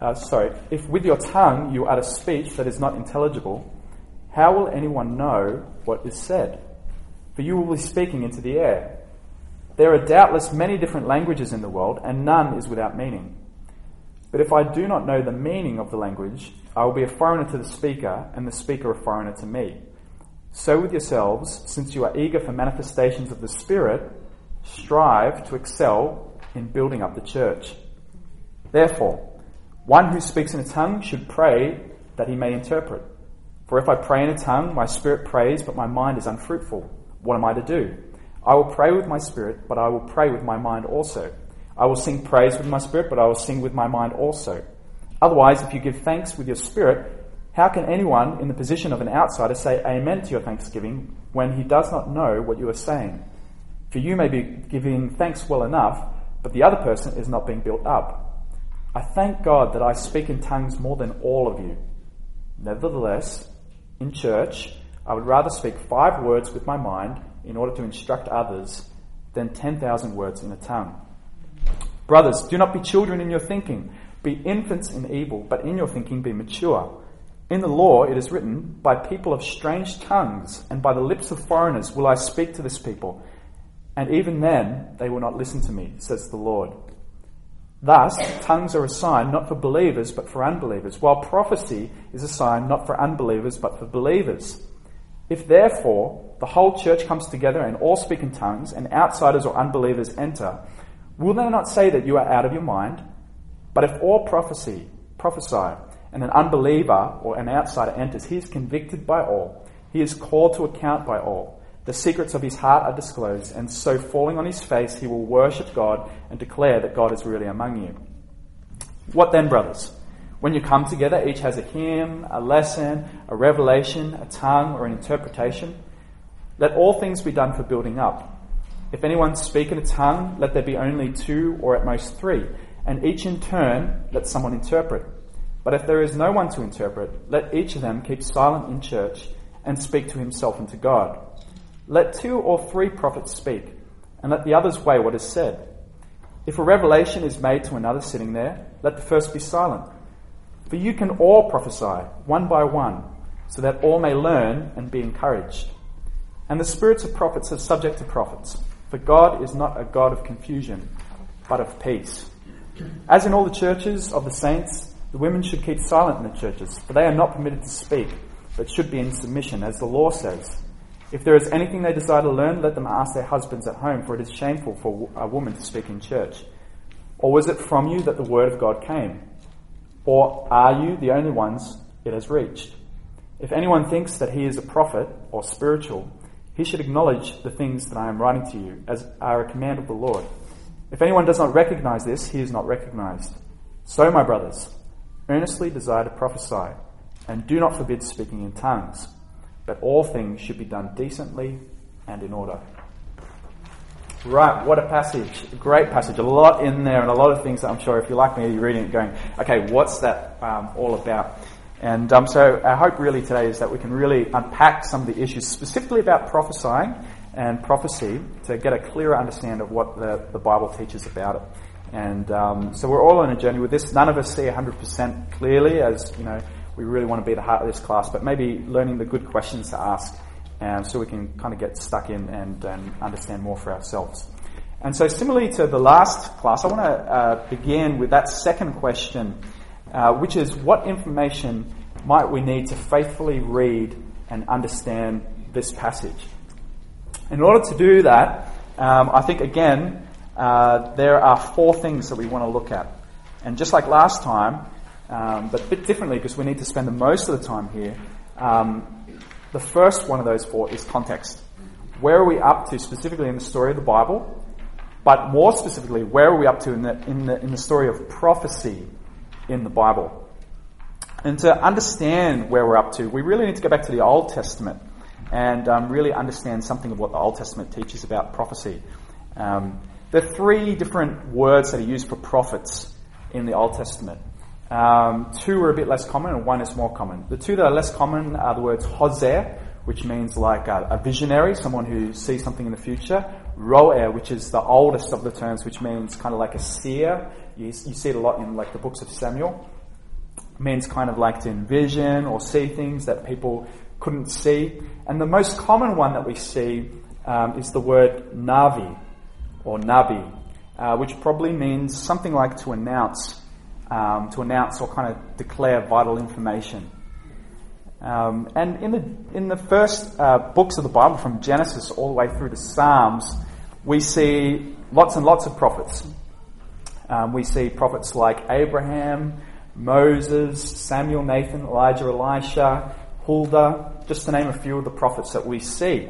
uh, sorry, if with your tongue you utter speech that is not intelligible, how will anyone know what is said? For you will be speaking into the air. There are doubtless many different languages in the world, and none is without meaning. But if I do not know the meaning of the language, I will be a foreigner to the speaker, and the speaker a foreigner to me. So with yourselves, since you are eager for manifestations of the Spirit, strive to excel in building up the church. Therefore, one who speaks in a tongue should pray that he may interpret. For if I pray in a tongue, my spirit prays, but my mind is unfruitful. What am I to do? I will pray with my spirit, but I will pray with my mind also. I will sing praise with my spirit, but I will sing with my mind also. Otherwise, if you give thanks with your spirit, how can anyone in the position of an outsider say amen to your thanksgiving when he does not know what you are saying? For you may be giving thanks well enough, but the other person is not being built up. I thank God that I speak in tongues more than all of you. Nevertheless, in church, I would rather speak five words with my mind in order to instruct others than 10,000 words in a tongue. Brothers, do not be children in your thinking. Be infants in evil, but in your thinking be mature. In the law it is written, By people of strange tongues and by the lips of foreigners will I speak to this people, and even then they will not listen to me, says the Lord. Thus, tongues are a sign not for believers but for unbelievers, while prophecy is a sign not for unbelievers but for believers. If therefore the whole church comes together and all speak in tongues, and outsiders or unbelievers enter, will they not say that you are out of your mind? But if all prophecy, prophesy, and an unbeliever or an outsider enters, he is convicted by all. He is called to account by all. The secrets of his heart are disclosed, and so falling on his face, he will worship God and declare that God is really among you. What then, brothers? When you come together, each has a hymn, a lesson, a revelation, a tongue, or an interpretation. Let all things be done for building up. If anyone speak in a tongue, let there be only two or at most three, and each in turn let someone interpret. But if there is no one to interpret, let each of them keep silent in church and speak to himself and to God. Let two or three prophets speak, and let the others weigh what is said. If a revelation is made to another sitting there, let the first be silent. For you can all prophesy, one by one, so that all may learn and be encouraged. And the spirits of prophets are subject to prophets, for God is not a God of confusion, but of peace. As in all the churches of the saints, the women should keep silent in the churches, for they are not permitted to speak, but should be in submission, as the law says. If there is anything they desire to learn, let them ask their husbands at home, for it is shameful for a woman to speak in church. Or was it from you that the word of God came? Or are you the only ones it has reached? If anyone thinks that he is a prophet or spiritual, he should acknowledge the things that I am writing to you as are a command of the Lord. If anyone does not recognize this, he is not recognized. So, my brothers, earnestly desire to prophesy, and do not forbid speaking in tongues, but all things should be done decently and in order. Right, what a passage. A great passage. A lot in there, and a lot of things that I'm sure if you're like me, you're reading it going, okay, what's that um, all about? And um, so our hope really today is that we can really unpack some of the issues specifically about prophesying and prophecy to get a clearer understanding of what the, the Bible teaches about it. And um, so we're all on a journey with this. None of us see 100% clearly, as you know, we really want to be the heart of this class, but maybe learning the good questions to ask um, so we can kind of get stuck in and, and understand more for ourselves. And so, similarly to the last class, I want to uh, begin with that second question, uh, which is what information might we need to faithfully read and understand this passage? In order to do that, um, I think again, uh, there are four things that we want to look at. And just like last time, um, but a bit differently because we need to spend the most of the time here, um, the first one of those four is context. Where are we up to specifically in the story of the Bible? But more specifically, where are we up to in the, in the, in the story of prophecy in the Bible? And to understand where we're up to, we really need to go back to the Old Testament and um, really understand something of what the Old Testament teaches about prophecy. Um, there are three different words that are used for prophets in the Old Testament. Um, two are a bit less common, and one is more common. The two that are less common are the words Hosea, which means like a, a visionary, someone who sees something in the future. Roer, which is the oldest of the terms, which means kind of like a seer. You, you see it a lot in like the books of Samuel. It means kind of like to envision or see things that people couldn't see. And the most common one that we see um, is the word navi or nabi, uh, which probably means something like to announce, um, to announce or kind of declare vital information. Um, and in the in the first uh, books of the Bible, from Genesis all the way through to Psalms, we see lots and lots of prophets. Um, we see prophets like Abraham, Moses, Samuel, Nathan, Elijah, Elisha, Huldah, just to name a few of the prophets that we see.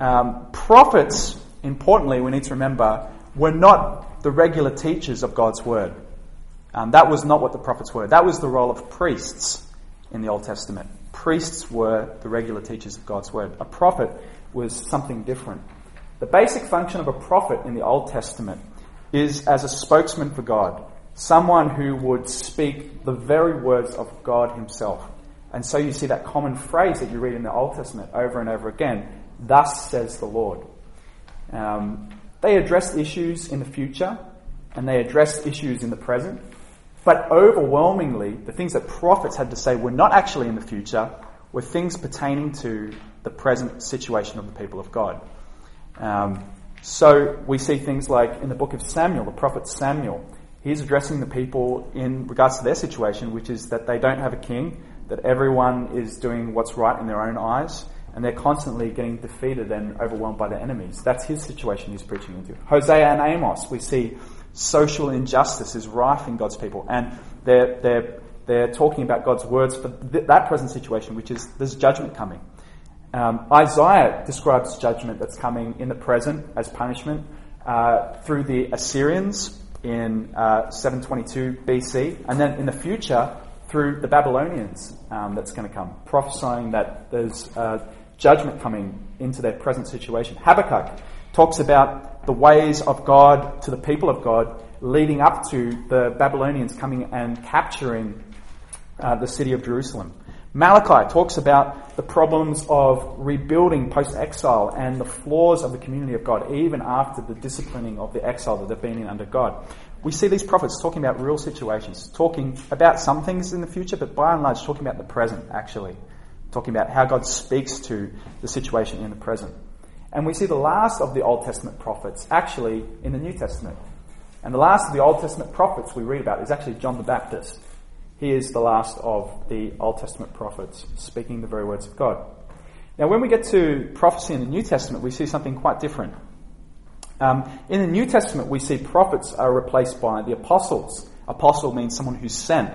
Um, prophets, importantly, we need to remember, were not the regular teachers of God's word. Um, that was not what the prophets were. That was the role of priests in the Old Testament. Priests were the regular teachers of God's word. A prophet was something different. The basic function of a prophet in the Old Testament is as a spokesman for God, someone who would speak the very words of God Himself. And so you see that common phrase that you read in the Old Testament over and over again Thus says the Lord. Um, they addressed issues in the future and they addressed issues in the present. But overwhelmingly, the things that prophets had to say were not actually in the future, were things pertaining to the present situation of the people of God. Um, so we see things like in the book of Samuel, the prophet Samuel, he's addressing the people in regards to their situation, which is that they don't have a king, that everyone is doing what's right in their own eyes, and they're constantly getting defeated and overwhelmed by their enemies. That's his situation he's preaching into. Hosea and Amos, we see social injustice is rife in God's people, and they're, they're, they're talking about God's words for th- that present situation, which is there's judgment coming. Um, Isaiah describes judgment that's coming in the present as punishment uh, through the Assyrians in uh, 722 BC, and then in the future through the Babylonians um, that's going to come, prophesying that there's uh, judgment coming into their present situation. Habakkuk talks about the ways of God to the people of God leading up to the Babylonians coming and capturing uh, the city of Jerusalem. Malachi talks about the problems of rebuilding post exile and the flaws of the community of God, even after the disciplining of the exile that they've been in under God. We see these prophets talking about real situations, talking about some things in the future, but by and large, talking about the present, actually. Talking about how God speaks to the situation in the present. And we see the last of the Old Testament prophets actually in the New Testament. And the last of the Old Testament prophets we read about is actually John the Baptist. He is the last of the Old Testament prophets speaking the very words of God. Now, when we get to prophecy in the New Testament, we see something quite different. Um, in the New Testament, we see prophets are replaced by the apostles. Apostle means someone who's sent,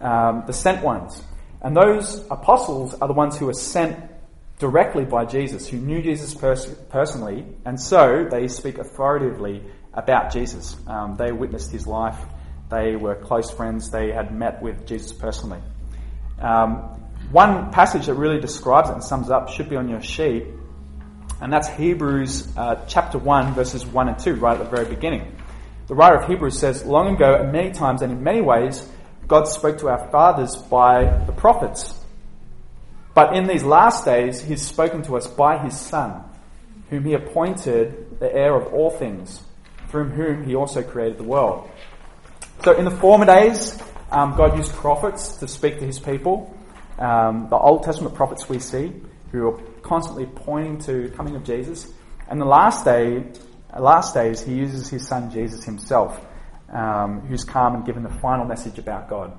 um, the sent ones. And those apostles are the ones who are sent directly by Jesus, who knew Jesus pers- personally, and so they speak authoritatively about Jesus. Um, they witnessed his life they were close friends. They had met with Jesus personally. Um, one passage that really describes it and sums up should be on your sheet, and that's Hebrews uh, chapter 1, verses 1 and 2, right at the very beginning. The writer of Hebrews says, Long ago, and many times and in many ways, God spoke to our fathers by the prophets. But in these last days, He's spoken to us by His Son, whom He appointed the heir of all things, through whom He also created the world. So in the former days, um, God used prophets to speak to his people. Um, the Old Testament prophets we see, who are constantly pointing to the coming of Jesus. And the last day, last days, he uses his son Jesus himself, um, who's come and given the final message about God.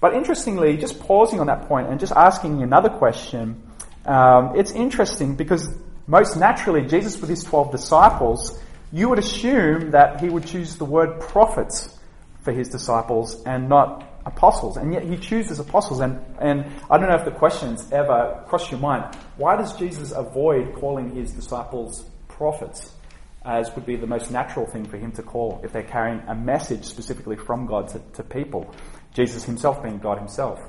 But interestingly, just pausing on that point and just asking another question, um, it's interesting because most naturally, Jesus with his 12 disciples you would assume that he would choose the word prophets for his disciples and not apostles. And yet he chooses apostles. And, and I don't know if the question's ever crossed your mind. Why does Jesus avoid calling his disciples prophets? As would be the most natural thing for him to call if they're carrying a message specifically from God to, to people. Jesus himself being God himself.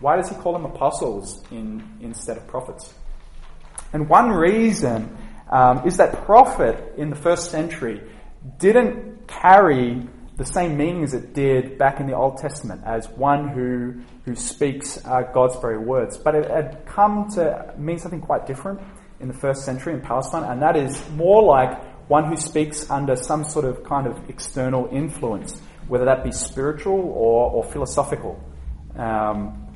Why does he call them apostles in, instead of prophets? And one reason um, is that prophet in the first century didn't carry the same meaning as it did back in the Old Testament as one who, who speaks uh, God's very words. But it had come to mean something quite different in the first century in Palestine, and that is more like one who speaks under some sort of kind of external influence, whether that be spiritual or, or philosophical. Um,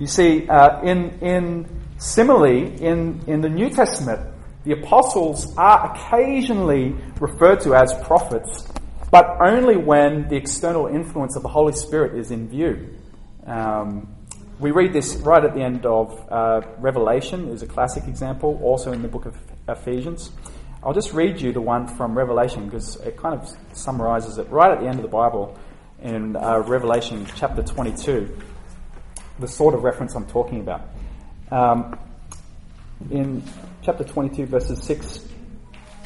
you see, uh, in, in similarly, in, in the New Testament, the apostles are occasionally referred to as prophets, but only when the external influence of the Holy Spirit is in view. Um, we read this right at the end of uh, Revelation, is a classic example, also in the book of Ephesians. I'll just read you the one from Revelation because it kind of summarizes it right at the end of the Bible in uh, Revelation chapter 22, the sort of reference I'm talking about. Um, in chapter 22, verses 6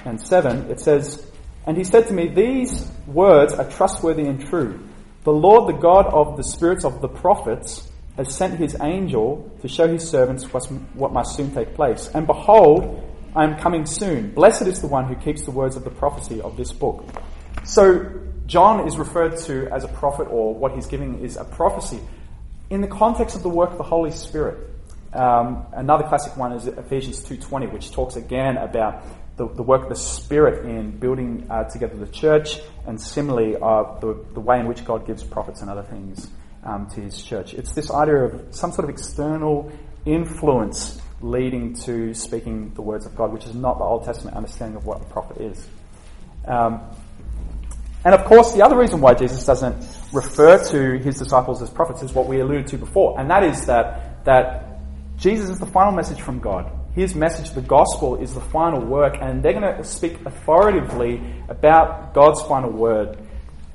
and 7, it says, And he said to me, These words are trustworthy and true. The Lord, the God of the spirits of the prophets, has sent his angel to show his servants what must soon take place. And behold, I am coming soon. Blessed is the one who keeps the words of the prophecy of this book. So, John is referred to as a prophet, or what he's giving is a prophecy in the context of the work of the Holy Spirit. Um, another classic one is Ephesians 2.20, which talks again about the, the work of the Spirit in building uh, together the church, and similarly, uh, the, the way in which God gives prophets and other things um, to his church. It's this idea of some sort of external influence leading to speaking the words of God, which is not the Old Testament understanding of what a prophet is. Um, and of course, the other reason why Jesus doesn't refer to his disciples as prophets is what we alluded to before, and that is that, that Jesus is the final message from God. His message, the gospel, is the final work, and they're going to speak authoritatively about God's final word.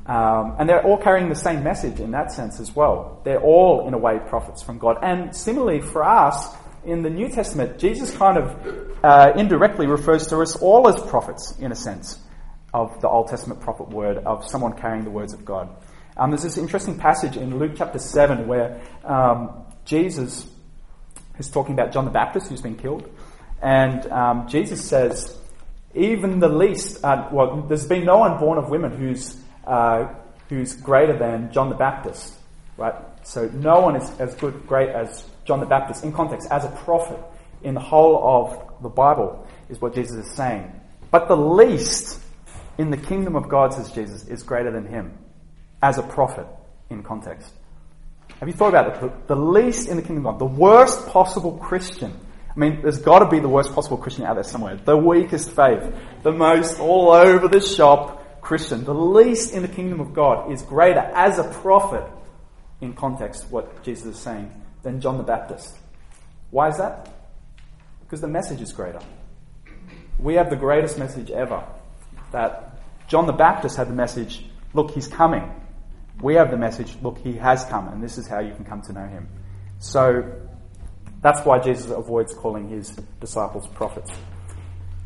Um, and they're all carrying the same message in that sense as well. They're all, in a way, prophets from God. And similarly, for us, in the New Testament, Jesus kind of uh, indirectly refers to us all as prophets, in a sense, of the Old Testament prophet word, of someone carrying the words of God. Um, there's this interesting passage in Luke chapter 7 where um, Jesus is talking about John the Baptist who's been killed. And um, Jesus says, even the least, uh, well, there's been no one born of women who's uh, who's greater than John the Baptist, right? So no one is as good, great as John the Baptist in context as a prophet in the whole of the Bible is what Jesus is saying. But the least in the kingdom of God, says Jesus, is greater than him as a prophet in context. Have you thought about it? The least in the kingdom of God, the worst possible Christian. I mean, there's got to be the worst possible Christian out there somewhere. The weakest faith, the most all over the shop Christian, the least in the kingdom of God, is greater as a prophet, in context, what Jesus is saying, than John the Baptist. Why is that? Because the message is greater. We have the greatest message ever. That John the Baptist had the message, look, he's coming. We have the message, look, he has come, and this is how you can come to know him. So that's why Jesus avoids calling his disciples prophets.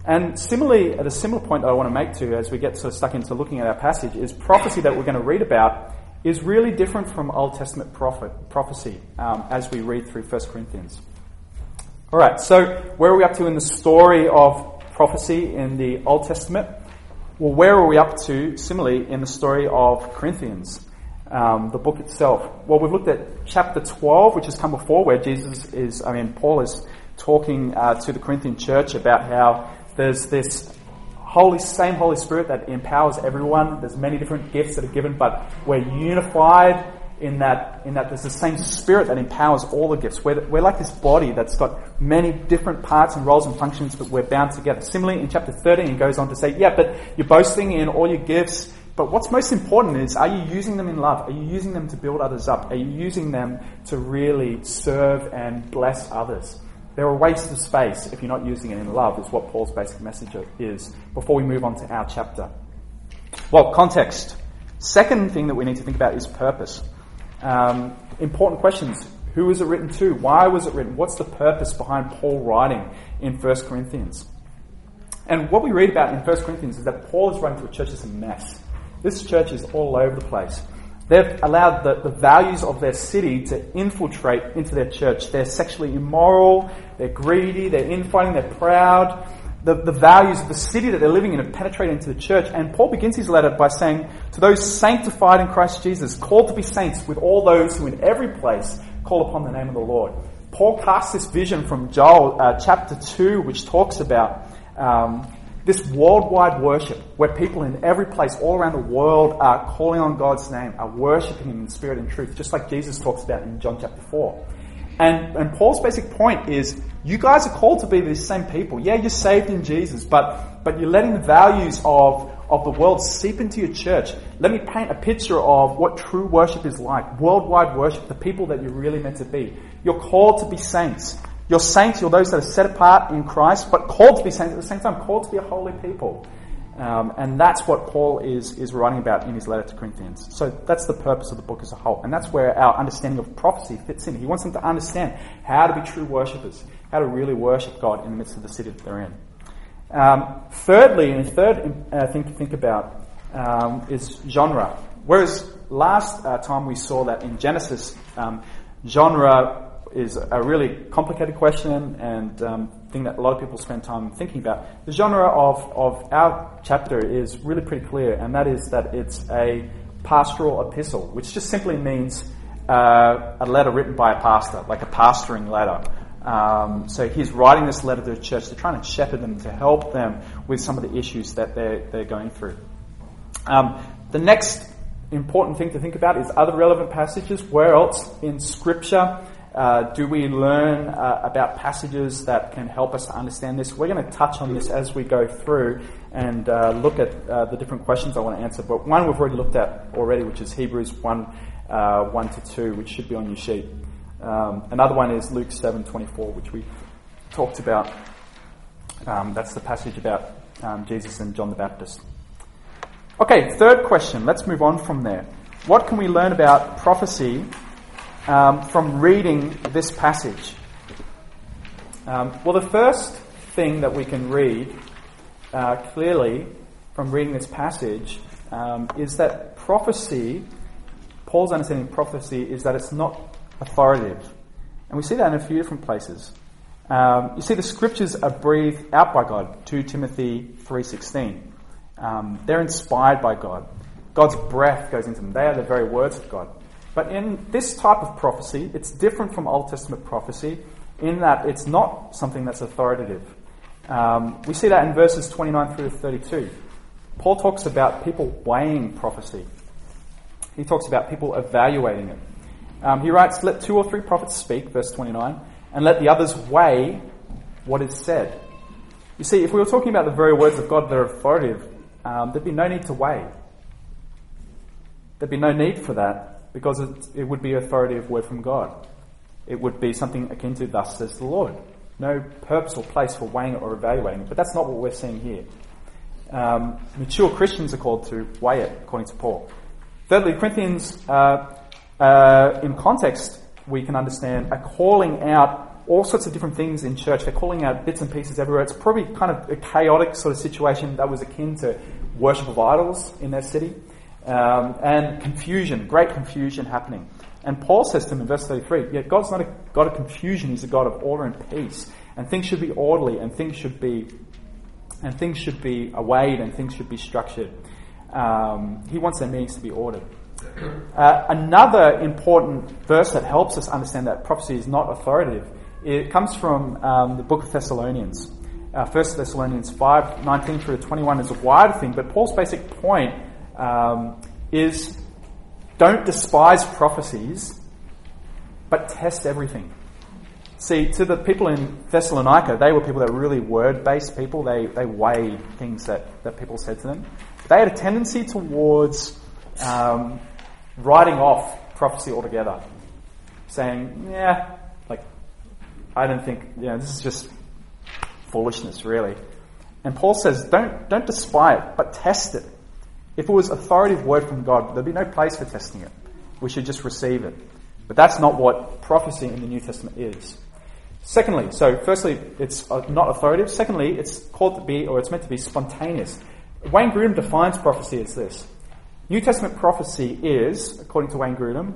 And similarly, at a similar point that I want to make to as we get sort of stuck into looking at our passage is prophecy that we're going to read about is really different from Old Testament prophet, prophecy um, as we read through 1 Corinthians. All right, so where are we up to in the story of prophecy in the Old Testament? Well, where are we up to similarly in the story of Corinthians, um, the book itself? Well, we've looked at chapter 12, which has come before, where Jesus is, I mean, Paul is talking uh, to the Corinthian church about how there's this Holy, same Holy Spirit that empowers everyone. There's many different gifts that are given, but we're unified in that, in that there's the same Spirit that empowers all the gifts. We're, we're like this body that's got many different parts and roles and functions, but we're bound together. Similarly, in chapter 13, he goes on to say, yeah, but you're boasting in all your gifts, but what's most important is, are you using them in love? Are you using them to build others up? Are you using them to really serve and bless others? They're a waste of space if you're not using it in love, is what Paul's basic message is before we move on to our chapter. Well, context. Second thing that we need to think about is purpose. Um, important questions. Who was it written to? Why was it written? What's the purpose behind Paul writing in 1 Corinthians? And what we read about in 1 Corinthians is that Paul is writing to a church that's a mess. This church is all over the place. They've allowed the, the values of their city to infiltrate into their church. They're sexually immoral, they're greedy, they're infighting, they're proud. The, the values of the city that they're living in have penetrated into the church. And Paul begins his letter by saying, To those sanctified in Christ Jesus, called to be saints with all those who in every place call upon the name of the Lord. Paul casts this vision from Joel uh, chapter 2, which talks about um, This worldwide worship, where people in every place all around the world are calling on God's name, are worshipping Him in spirit and truth, just like Jesus talks about in John chapter 4. And, and Paul's basic point is you guys are called to be these same people. Yeah, you're saved in Jesus, but, but you're letting the values of, of the world seep into your church. Let me paint a picture of what true worship is like. Worldwide worship, the people that you're really meant to be. You're called to be saints. You're saints, you're those that are set apart in Christ, but called to be saints at the same time, called to be a holy people. Um, and that's what Paul is, is writing about in his letter to Corinthians. So that's the purpose of the book as a whole. And that's where our understanding of prophecy fits in. He wants them to understand how to be true worshippers, how to really worship God in the midst of the city that they're in. Um, thirdly, and third uh, thing to think about um, is genre. Whereas last uh, time we saw that in Genesis, um, genre is a really complicated question and um, thing that a lot of people spend time thinking about. The genre of, of our chapter is really pretty clear, and that is that it's a pastoral epistle, which just simply means uh, a letter written by a pastor, like a pastoring letter. Um, so he's writing this letter to the church to try and shepherd them, to help them with some of the issues that they're, they're going through. Um, the next important thing to think about is other relevant passages. Where else in Scripture uh, do we learn uh, about passages that can help us to understand this? We're going to touch on this as we go through and uh, look at uh, the different questions I want to answer. But one we've already looked at already, which is Hebrews 1, uh, 1 to 2, which should be on your sheet. Um, another one is Luke 7, 24, which we talked about. Um, that's the passage about um, Jesus and John the Baptist. Okay, third question. Let's move on from there. What can we learn about prophecy um, from reading this passage? Um, well, the first thing that we can read uh, clearly from reading this passage um, is that prophecy, Paul's understanding of prophecy, is that it's not authoritative. And we see that in a few different places. Um, you see, the scriptures are breathed out by God. 2 Timothy 3.16. Um, they're inspired by God. God's breath goes into them. They are the very words of God. But in this type of prophecy, it's different from Old Testament prophecy in that it's not something that's authoritative. Um, we see that in verses 29 through 32. Paul talks about people weighing prophecy. He talks about people evaluating it. Um, he writes, Let two or three prophets speak, verse 29, and let the others weigh what is said. You see, if we were talking about the very words of God that are authoritative, um, there'd be no need to weigh. There'd be no need for that because it, it would be authority of word from God. It would be something akin to thus says the Lord. No purpose or place for weighing it or evaluating it, but that's not what we're seeing here. Um, mature Christians are called to weigh it, according to Paul. Thirdly, Corinthians, uh, uh, in context, we can understand, are calling out all sorts of different things in church. They're calling out bits and pieces everywhere. It's probably kind of a chaotic sort of situation that was akin to worship of idols in their city um, and confusion, great confusion happening. And Paul says to him in verse 33, yet God's not a God of confusion, He's a God of order and peace. And things should be orderly and things should be and things should be weighed and things should be structured. Um, he wants their meetings to be ordered. Uh, another important verse that helps us understand that prophecy is not authoritative. It comes from um, the book of Thessalonians. Uh, 1 Thessalonians 5, 19 through 21 is a wider thing, but Paul's basic point um, is don't despise prophecies, but test everything. See, to the people in Thessalonica, they were people that were really word based people. They, they weighed things that, that people said to them. They had a tendency towards um, writing off prophecy altogether, saying, yeah, like, I don't think, you know, this is just foolishness, really. And Paul says, don't, don't despise it, but test it. If it was authoritative word from God, there'd be no place for testing it. We should just receive it. But that's not what prophecy in the New Testament is. Secondly, so firstly, it's uh, not authoritative. Secondly, it's called to be, or it's meant to be spontaneous. Wayne Grudem defines prophecy as this. New Testament prophecy is, according to Wayne Grudem,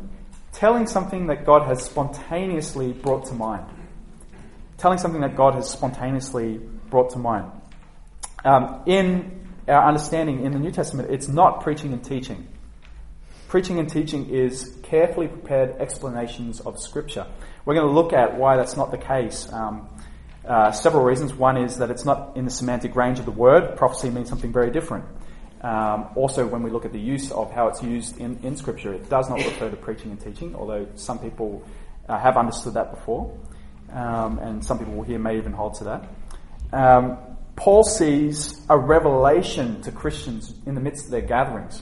telling something that God has spontaneously brought to mind. Telling something that God has spontaneously brought to mind. Um, in our understanding in the New Testament, it's not preaching and teaching. Preaching and teaching is carefully prepared explanations of Scripture. We're going to look at why that's not the case um, Uh, several reasons. One is that it's not in the semantic range of the word. Prophecy means something very different. Um, also, when we look at the use of how it's used in, in Scripture, it does not refer to preaching and teaching, although some people uh, have understood that before, um, and some people here may even hold to that. Um, Paul sees a revelation to Christians in the midst of their gatherings.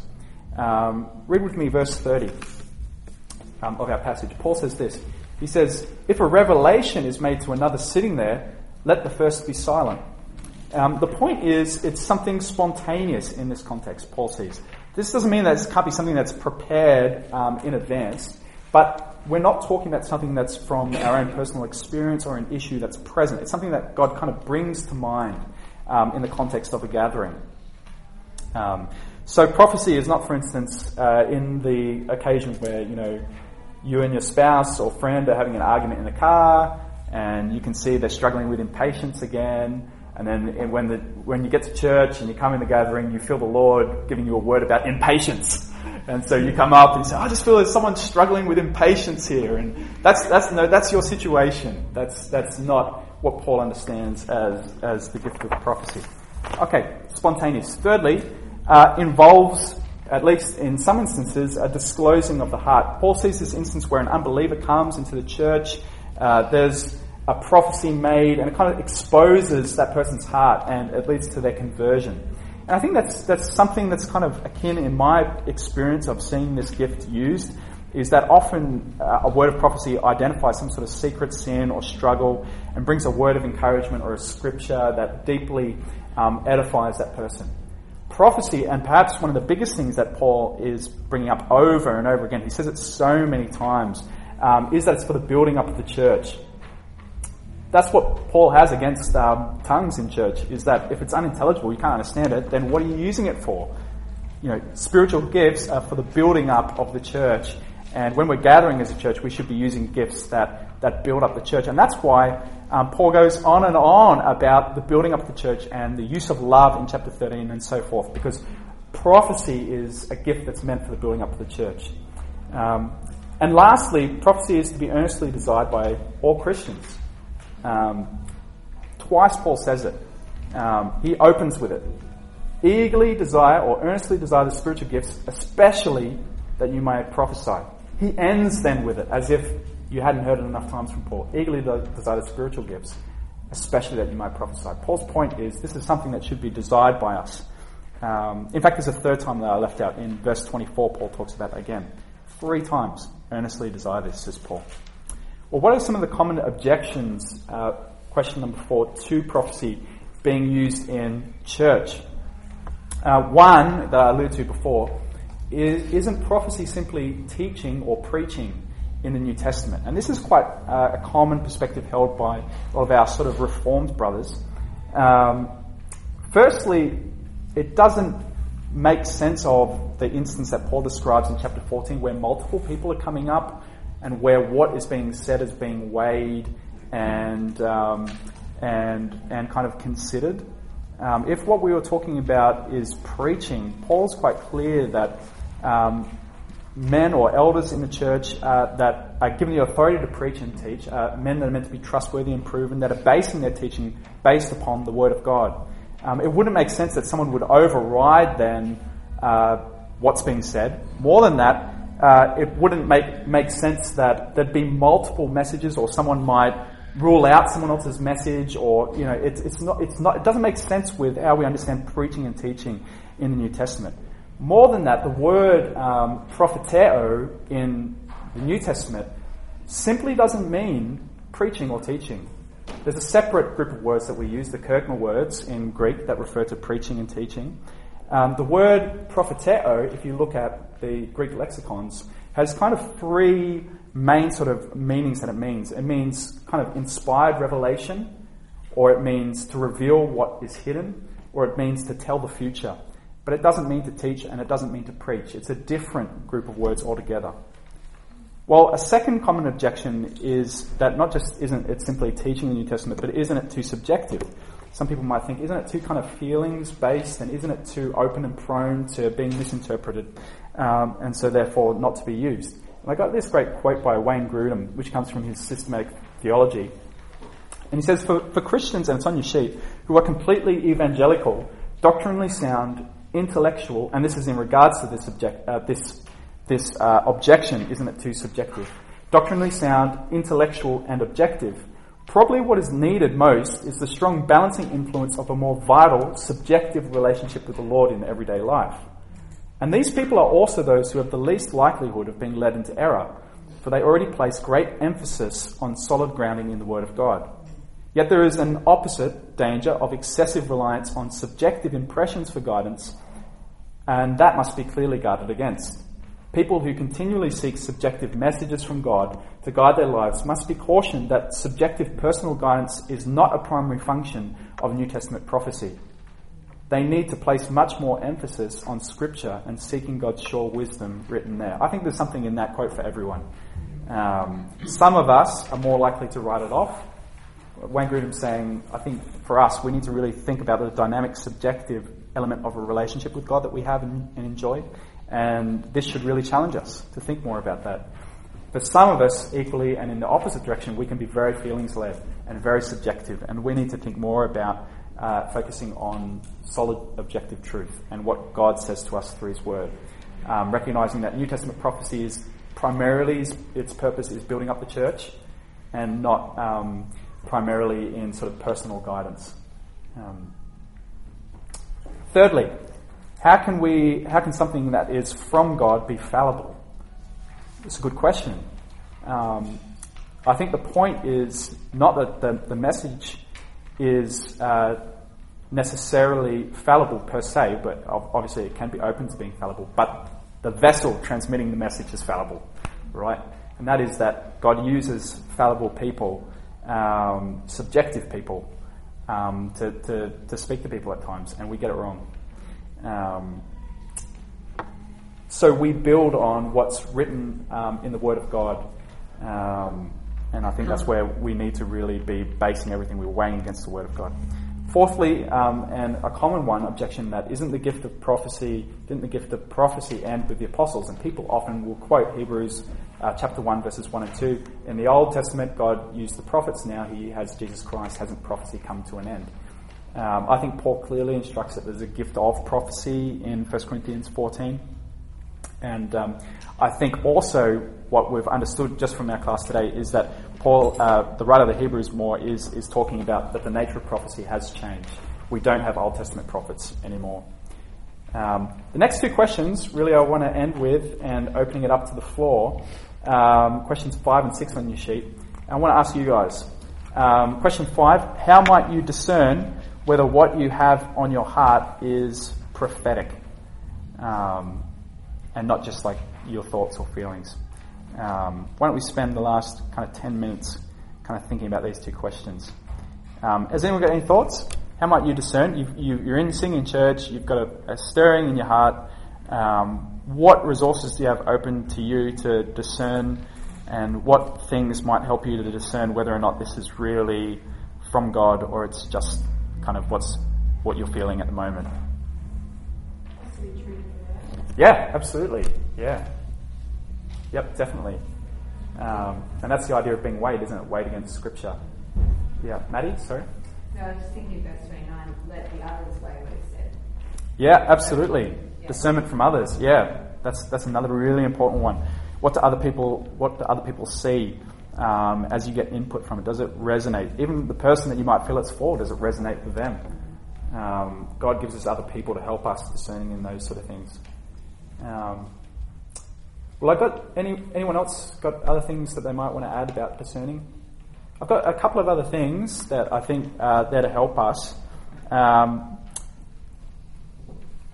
Um, read with me verse 30 um, of our passage. Paul says this He says, If a revelation is made to another sitting there, let the first be silent. Um, the point is, it's something spontaneous in this context, Paul sees. This doesn't mean that it can't be something that's prepared um, in advance, but we're not talking about something that's from our own personal experience or an issue that's present. It's something that God kind of brings to mind um, in the context of a gathering. Um, so prophecy is not, for instance, uh, in the occasion where you know you and your spouse or friend are having an argument in the car, and you can see they're struggling with impatience again. And then when, the, when you get to church and you come in the gathering, you feel the Lord giving you a word about impatience. And so you come up and you say, I just feel there's someone struggling with impatience here. And that's, that's, no, that's your situation. That's, that's not what Paul understands as, as the gift of prophecy. Okay, spontaneous. Thirdly, uh, involves, at least in some instances, a disclosing of the heart. Paul sees this instance where an unbeliever comes into the church. Uh, there's a prophecy made and it kind of exposes that person's heart and it leads to their conversion. And I think that's, that's something that's kind of akin in my experience of seeing this gift used is that often uh, a word of prophecy identifies some sort of secret sin or struggle and brings a word of encouragement or a scripture that deeply um, edifies that person. Prophecy, and perhaps one of the biggest things that Paul is bringing up over and over again, he says it so many times, um, is that it's for the building up of the church that's what Paul has against um, tongues in church, is that if it's unintelligible, you can't understand it, then what are you using it for? You know, spiritual gifts are for the building up of the church. And when we're gathering as a church, we should be using gifts that, that build up the church. And that's why um, Paul goes on and on about the building up of the church and the use of love in chapter 13 and so forth, because prophecy is a gift that's meant for the building up of the church. Um, and lastly, prophecy is to be earnestly desired by all Christians. Um, twice Paul says it. Um, he opens with it. Eagerly desire or earnestly desire the spiritual gifts, especially that you may prophesy. He ends then with it as if you hadn't heard it enough times from Paul. Eagerly desire the spiritual gifts, especially that you might prophesy. Paul's point is this is something that should be desired by us. Um, in fact, there's a third time that I left out. In verse 24, Paul talks about again. Three times, earnestly desire this, says Paul. Well, what are some of the common objections, uh, question number four, to prophecy being used in church? Uh, one that I alluded to before isn't prophecy simply teaching or preaching in the New Testament? And this is quite uh, a common perspective held by a lot of our sort of reformed brothers. Um, firstly, it doesn't make sense of the instance that Paul describes in chapter 14 where multiple people are coming up and where what is being said is being weighed and um, and and kind of considered. Um, if what we were talking about is preaching, Paul's quite clear that um, men or elders in the church uh, that are given the authority to preach and teach, uh, men that are meant to be trustworthy and proven, that are basing their teaching based upon the Word of God. Um, it wouldn't make sense that someone would override then uh, what's being said. More than that, uh, it wouldn't make, make sense that there'd be multiple messages or someone might rule out someone else's message or, you know, it's, it's not, it's not, it doesn't make sense with how we understand preaching and teaching in the New Testament. More than that, the word um, propheteo in the New Testament simply doesn't mean preaching or teaching. There's a separate group of words that we use, the kerygma words in Greek that refer to preaching and teaching. Um, the word propheteo, if you look at the Greek lexicons, has kind of three main sort of meanings that it means. It means kind of inspired revelation, or it means to reveal what is hidden, or it means to tell the future. But it doesn't mean to teach and it doesn't mean to preach. It's a different group of words altogether. Well, a second common objection is that not just isn't it simply teaching the New Testament, but isn't it too subjective? some people might think, isn't it too kind of feelings based and isn't it too open and prone to being misinterpreted um, and so therefore not to be used? And I got this great quote by Wayne Grudem, which comes from his systematic theology. And he says, for, for Christians, and it's on your sheet, who are completely evangelical, doctrinally sound, intellectual, and this is in regards to this, object, uh, this, this uh, objection, isn't it too subjective? Doctrinally sound, intellectual, and objective. Probably what is needed most is the strong balancing influence of a more vital, subjective relationship with the Lord in everyday life. And these people are also those who have the least likelihood of being led into error, for they already place great emphasis on solid grounding in the Word of God. Yet there is an opposite danger of excessive reliance on subjective impressions for guidance, and that must be clearly guarded against. People who continually seek subjective messages from God to guide their lives must be cautioned that subjective personal guidance is not a primary function of New Testament prophecy. They need to place much more emphasis on Scripture and seeking God's sure wisdom written there. I think there's something in that quote for everyone. Um, some of us are more likely to write it off, Wayne Grudem's saying, I think for us, we need to really think about the dynamic, subjective element of a relationship with God that we have and, and enjoy. And this should really challenge us to think more about that. For some of us, equally and in the opposite direction, we can be very feelings led and very subjective. And we need to think more about uh, focusing on solid objective truth and what God says to us through His Word. Um, recognizing that New Testament prophecy is primarily, its purpose is building up the church and not. Um, primarily in sort of personal guidance. Um, thirdly, how can we, how can something that is from God be fallible? It's a good question. Um, I think the point is not that the, the message is uh, necessarily fallible per se, but obviously it can be open to being fallible, but the vessel transmitting the message is fallible, right? And that is that God uses fallible people um, subjective people um, to, to, to, speak to people at times, and we get it wrong. Um, so we build on what's written um, in the Word of God, um, and I think that's where we need to really be basing everything we're weighing against the Word of God. Fourthly, um, and a common one, objection that isn't the gift of prophecy, didn't the gift of prophecy end with the apostles? And people often will quote Hebrews uh, chapter 1, verses 1 and 2. In the Old Testament, God used the prophets. Now he has Jesus Christ. Hasn't prophecy come to an end? Um, I think Paul clearly instructs that there's a gift of prophecy in 1 Corinthians 14. And um, I think also what we've understood just from our class today is that Paul, uh, the writer of the Hebrews, more is, is talking about that the nature of prophecy has changed. We don't have Old Testament prophets anymore. Um, the next two questions, really, I want to end with and opening it up to the floor. Um, questions five and six on your sheet. I want to ask you guys. Um, question five How might you discern whether what you have on your heart is prophetic um, and not just like your thoughts or feelings? Um, why don't we spend the last kind of 10 minutes kind of thinking about these two questions? Um, has anyone got any thoughts? How might you discern? you are in singing church, you've got a, a stirring in your heart. Um, what resources do you have open to you to discern, and what things might help you to discern whether or not this is really from God or it's just kind of what's what you're feeling at the moment? Yeah, absolutely. Yeah. Yep, definitely. Um, and that's the idea of being weighed, isn't it? Weighed against Scripture. Yeah, Maddie, sorry. No, I was just thinking verse 29, let the others weigh what is said. Yeah, absolutely. Yeah. Discernment from others. Yeah, that's that's another really important one. What do other people What do other people see um, as you get input from it? Does it resonate? Even the person that you might feel it's for, does it resonate with them? Um, God gives us other people to help us discerning in those sort of things. Um, well, I've got any anyone else got other things that they might want to add about discerning? I've got a couple of other things that I think uh, there to help us. Um,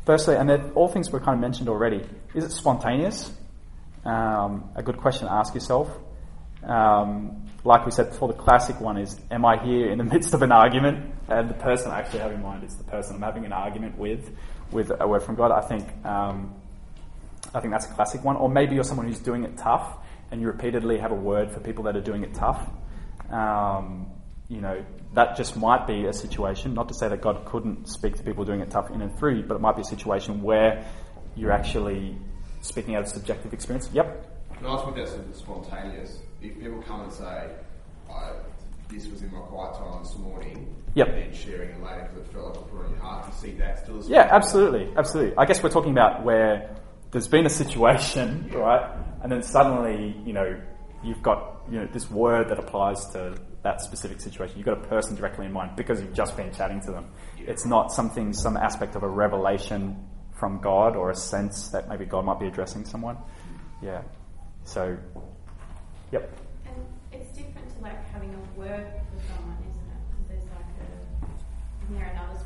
firstly, and all things were kind of mentioned already. Is it spontaneous? Um, a good question to ask yourself. Um, like we said before, the classic one is: Am I here in the midst of an argument? And the person I actually have in mind is the person I'm having an argument with, with a word from God. I think, um, I think that's a classic one. Or maybe you're someone who's doing it tough, and you repeatedly have a word for people that are doing it tough. Um, you know, that just might be a situation, not to say that God couldn't speak to people doing it tough in and through, but it might be a situation where you're actually speaking out of subjective experience. Yep. Can I ask what that's spontaneous? If people come and say, I this was in my quiet time this morning. Yep. And then sharing it later because it felt like it put on your heart to see that still as Yeah, absolutely, absolutely. I guess we're talking about where there's been a situation, right, and then suddenly, you know, you've got you know this word that applies to that specific situation. You've got a person directly in mind because you've just been chatting to them. It's not something, some aspect of a revelation from God or a sense that maybe God might be addressing someone. Yeah. So, yep. And it's different to like having a word for someone, isn't it? Because there's like a, isn't there another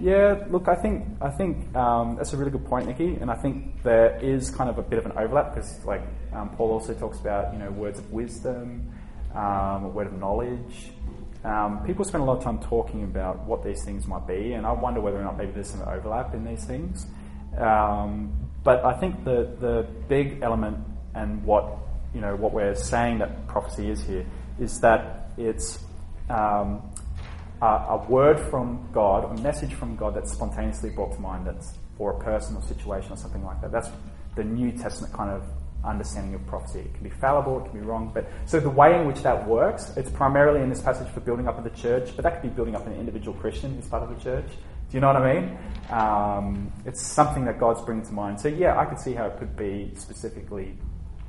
Yeah, look, I think I think um, that's a really good point, Nikki, and I think there is kind of a bit of an overlap because, like um, Paul also talks about, you know, words of wisdom, um, a word of knowledge. Um, people spend a lot of time talking about what these things might be, and I wonder whether or not maybe there's some overlap in these things. Um, but I think the the big element and what you know what we're saying that prophecy is here is that it's um, a, a word from God, a message from God that's spontaneously brought to mind that's for a person or situation or something like that. That's the New Testament kind of understanding of prophecy. It can be fallible, it can be wrong, but so the way in which that works, it's primarily in this passage for building up of the church, but that could be building up an individual Christian who's part of the church. Do you know what I mean? Um, it's something that God's bringing to mind. So yeah, I could see how it could be specifically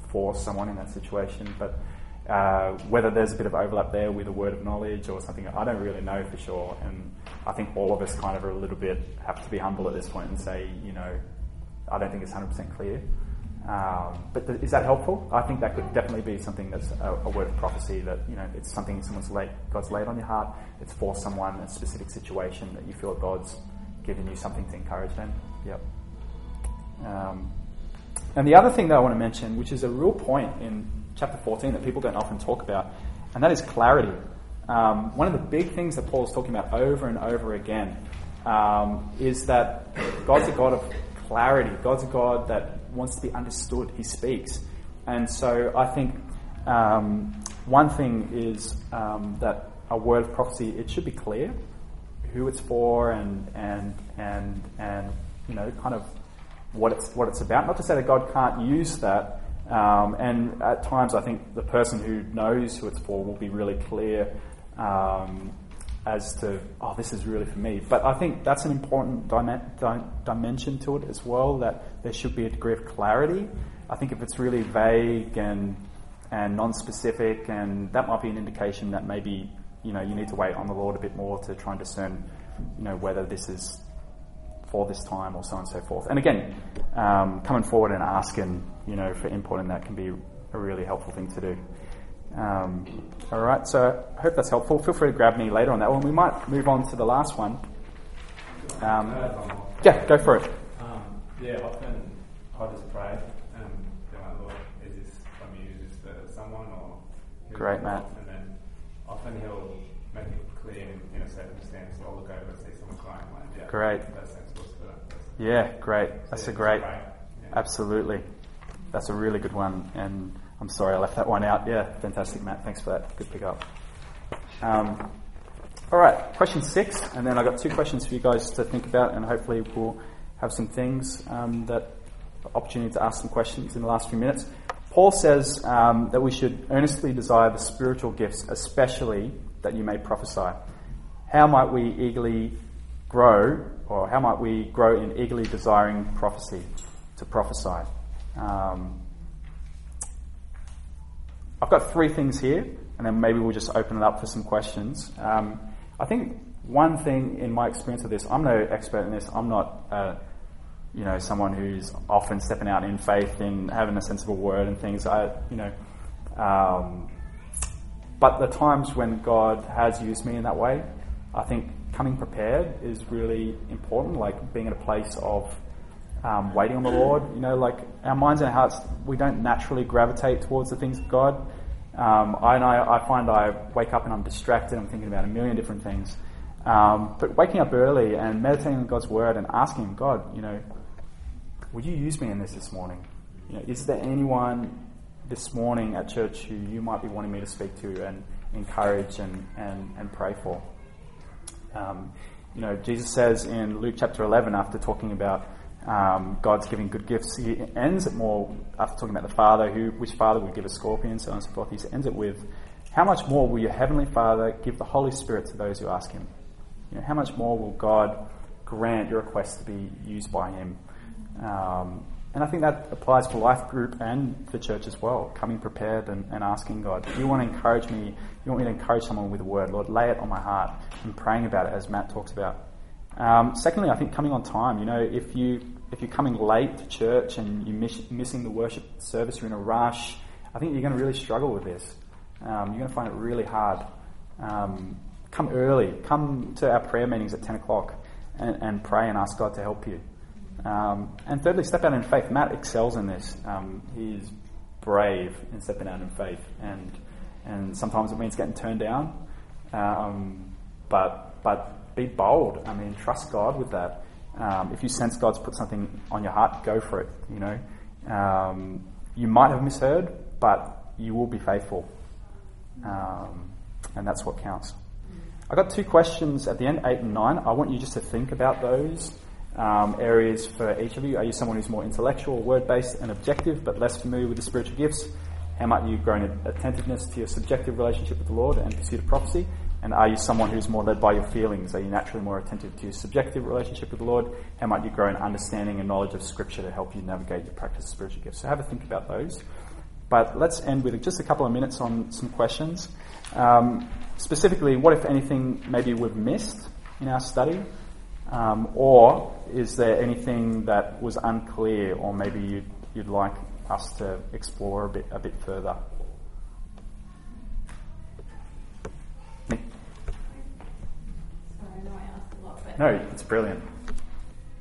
for someone in that situation, but uh, whether there's a bit of overlap there with a word of knowledge or something, I don't really know for sure. And I think all of us kind of are a little bit have to be humble at this point and say, you know, I don't think it's 100% clear. Um, but th- is that helpful? I think that could definitely be something that's a, a word of prophecy that, you know, it's something someone's laid, God's laid on your heart. It's for someone, a specific situation that you feel God's given you something to encourage them. Yep. Um, and the other thing that I want to mention, which is a real point in chapter 14 that people don't often talk about, and that is clarity. Um, one of the big things that Paul is talking about over and over again um, is that God's a God of clarity. God's a God that wants to be understood. He speaks. And so I think um, one thing is um, that a word of prophecy, it should be clear who it's for and, and, and, and you know, kind of what it's, what it's about. Not to say that God can't use that. Um, and at times, I think the person who knows who it's for will be really clear um, as to, oh, this is really for me. But I think that's an important dyma- di- dimension to it as well, that there should be a degree of clarity. I think if it's really vague and, and non specific, and that might be an indication that maybe you know, you need to wait on the Lord a bit more to try and discern, you know, whether this is for this time or so on and so forth. And again, um, coming forward and asking, you know, for input in that can be a really helpful thing to do. Um, all right, so I hope that's helpful. Feel free to grab me later on that one. We might move on to the last one. Um, yeah, go for it. Um, yeah, often I just pray, um, my Lord, is this from you, is this for someone or? Great. Matt. And then often he'll make it clear in, a circumstance, I'll look over and see someone crying, like, yeah, Great. That sense for that. Yeah, great. That's So a great. Yeah. Absolutely. That's a really good one, and I'm sorry I left that one out. Yeah, fantastic, Matt. Thanks for that. Good pick up. Um, all right, question six, and then I've got two questions for you guys to think about, and hopefully we'll have some things um, that opportunity to ask some questions in the last few minutes. Paul says um, that we should earnestly desire the spiritual gifts, especially that you may prophesy. How might we eagerly grow, or how might we grow in eagerly desiring prophecy, to prophesy? Um, I've got three things here, and then maybe we'll just open it up for some questions. Um, I think one thing in my experience of this, I'm no expert in this. I'm not, uh, you know, someone who's often stepping out in faith in having a sensible word and things. I, you know, um, but the times when God has used me in that way, I think coming prepared is really important. Like being in a place of um, waiting on the Lord. You know, like our minds and our hearts, we don't naturally gravitate towards the things of God. Um, I, and I, I find I wake up and I'm distracted. I'm thinking about a million different things. Um, but waking up early and meditating on God's word and asking God, you know, would you use me in this this morning? You know, is there anyone this morning at church who you might be wanting me to speak to and encourage and, and, and pray for? Um, you know, Jesus says in Luke chapter 11, after talking about um, God's giving good gifts, he ends it more after talking about the Father, who which Father would give a scorpion, so on and so forth. He ends it with, how much more will your Heavenly Father give the Holy Spirit to those who ask Him? You know, how much more will God grant your request to be used by Him? Um, and I think that applies for life group and for church as well, coming prepared and, and asking God, do you want to encourage me? You want me to encourage someone with a word? Lord, lay it on my heart and praying about it as Matt talks about. Um, secondly, I think coming on time. You know, if you if you're coming late to church and you're miss, missing the worship service, you're in a rush. I think you're going to really struggle with this. Um, you're going to find it really hard. Um, come early. Come to our prayer meetings at 10 o'clock and, and pray and ask God to help you. Um, and thirdly, step out in faith. Matt excels in this. Um, he's brave in stepping out in faith, and and sometimes it means getting turned down. Um, but but be bold. I mean, trust God with that. Um, if you sense God's put something on your heart, go for it. You know, um, you might have misheard, but you will be faithful, um, and that's what counts. I got two questions at the end, eight and nine. I want you just to think about those um, areas for each of you. Are you someone who's more intellectual, word based, and objective, but less familiar with the spiritual gifts? How might you grow in attentiveness to your subjective relationship with the Lord and pursuit of prophecy? And are you someone who's more led by your feelings? Are you naturally more attentive to your subjective relationship with the Lord? How might you grow in understanding and knowledge of Scripture to help you navigate your practice of spiritual gifts? So have a think about those. But let's end with just a couple of minutes on some questions. Um, specifically, what, if anything, maybe we've missed in our study? Um, or is there anything that was unclear, or maybe you'd, you'd like us to explore a bit a bit further? No, it's brilliant.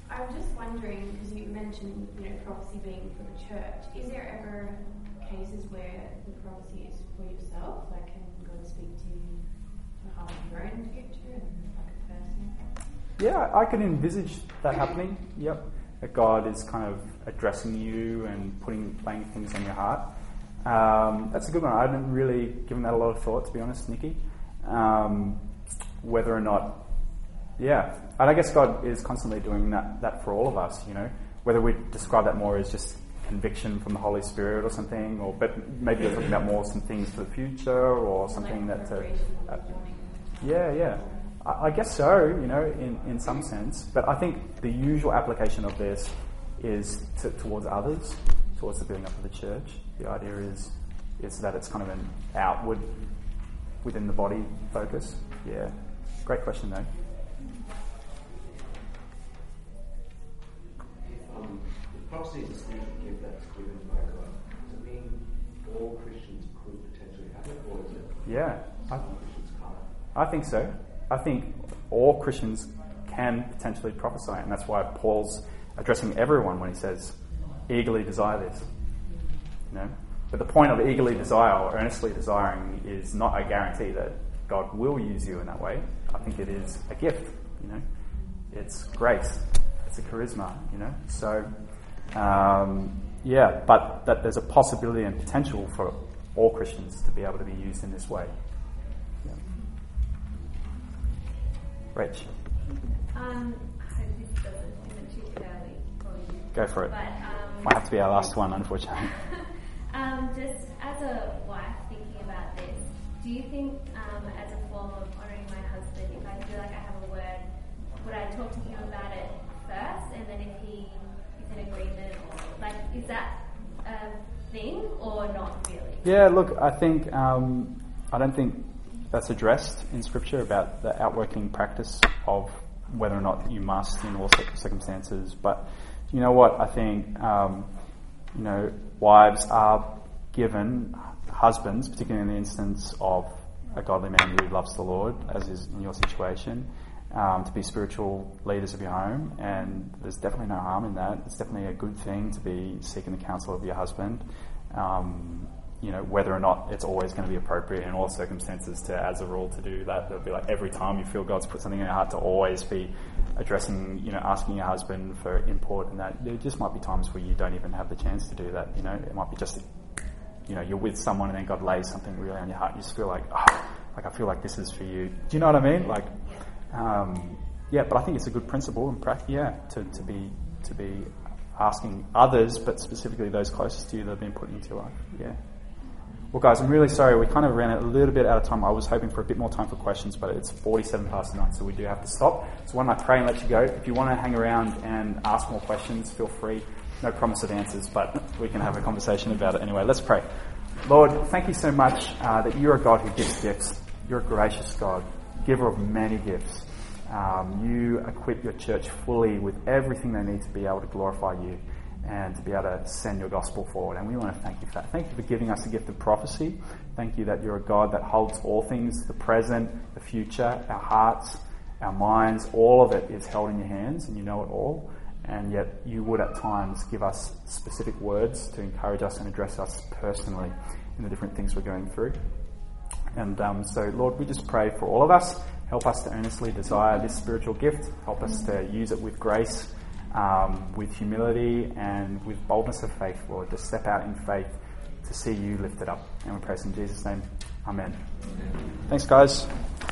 I was just wondering because you mentioned you know prophecy being for the church. Is there ever cases where the prophecy is for yourself, like can God speak to you on behalf of your own future and like a personal? Yeah, I can envisage that happening. Yep, that God is kind of addressing you and putting laying things on your heart. Um, that's a good one. I haven't really given that a lot of thought, to be honest, Nikki. Um, whether or not, yeah, and I guess God is constantly doing that, that for all of us. You know, whether we describe that more as just conviction from the Holy Spirit or something, or but maybe you're talking about more some things for the future or something like that. Uh, uh, yeah, yeah. I, I guess so, you know, in, in some sense. But I think the usual application of this is to, towards others, towards the building up of the church. The idea is is that it's kind of an outward, within the body focus. Yeah. Great question, though. Prophecy is a spiritual gift that's given by God, does it mean all Christians could potentially have it, or is it Yeah. I, some Christians can't? I think so. I think all Christians can potentially prophesy, and that's why Paul's addressing everyone when he says, eagerly desire this. You know? But the point of eagerly desire or earnestly desiring is not a guarantee that God will use you in that way. I think it is a gift, you know. It's grace. It's a charisma, you know. So um, yeah, but that there's a possibility and potential for all Christians to be able to be used in this way. Yeah. Rach, Um, hope this doesn't isn't too early for you. go for it. But um, Might have to be our last one, unfortunately. um, just as a wife thinking about this, do you think um, as a form of honouring my husband, if I feel like I have a word, would I talk to him about it first, and then if he is in agreement, like is that a thing or not really? Yeah, look, I think um, I don't think that's addressed in Scripture about the outworking practice of whether or not you must in all circumstances. But you know what? I think um, you know wives are given husbands, particularly in the instance of a godly man who loves the Lord, as is in your situation. Um, to be spiritual leaders of your home, and there's definitely no harm in that. It's definitely a good thing to be seeking the counsel of your husband. Um, you know, whether or not it's always going to be appropriate in all circumstances to, as a rule, to do that. It'll be like every time you feel God's put something in your heart to always be addressing, you know, asking your husband for input and that. There just might be times where you don't even have the chance to do that, you know. It might be just, you know, you're with someone and then God lays something really on your heart. And You just feel like, oh, like I feel like this is for you. Do you know what I mean? Like, um, yeah, but I think it's a good principle and practice, yeah, to, to be, to be asking others, but specifically those closest to you that have been put into your life. Yeah. Well, guys, I'm really sorry. We kind of ran a little bit out of time. I was hoping for a bit more time for questions, but it's 47 past nine, so we do have to stop. So why don't I pray and let you go? If you want to hang around and ask more questions, feel free. No promise of answers, but we can have a conversation about it anyway. Let's pray. Lord, thank you so much uh, that you're a God who gives gifts. You're a gracious God, giver of many gifts. Um, you equip your church fully with everything they need to be able to glorify you and to be able to send your gospel forward. And we want to thank you for that. Thank you for giving us the gift of prophecy. Thank you that you're a God that holds all things, the present, the future, our hearts, our minds, all of it is held in your hands and you know it all. And yet you would at times give us specific words to encourage us and address us personally in the different things we're going through. And um, so, Lord, we just pray for all of us. Help us to earnestly desire this spiritual gift. Help us to use it with grace um, with humility and with boldness of faith, Lord, to step out in faith to see you lifted up. And we pray in Jesus' name. Amen. Amen. Thanks, guys.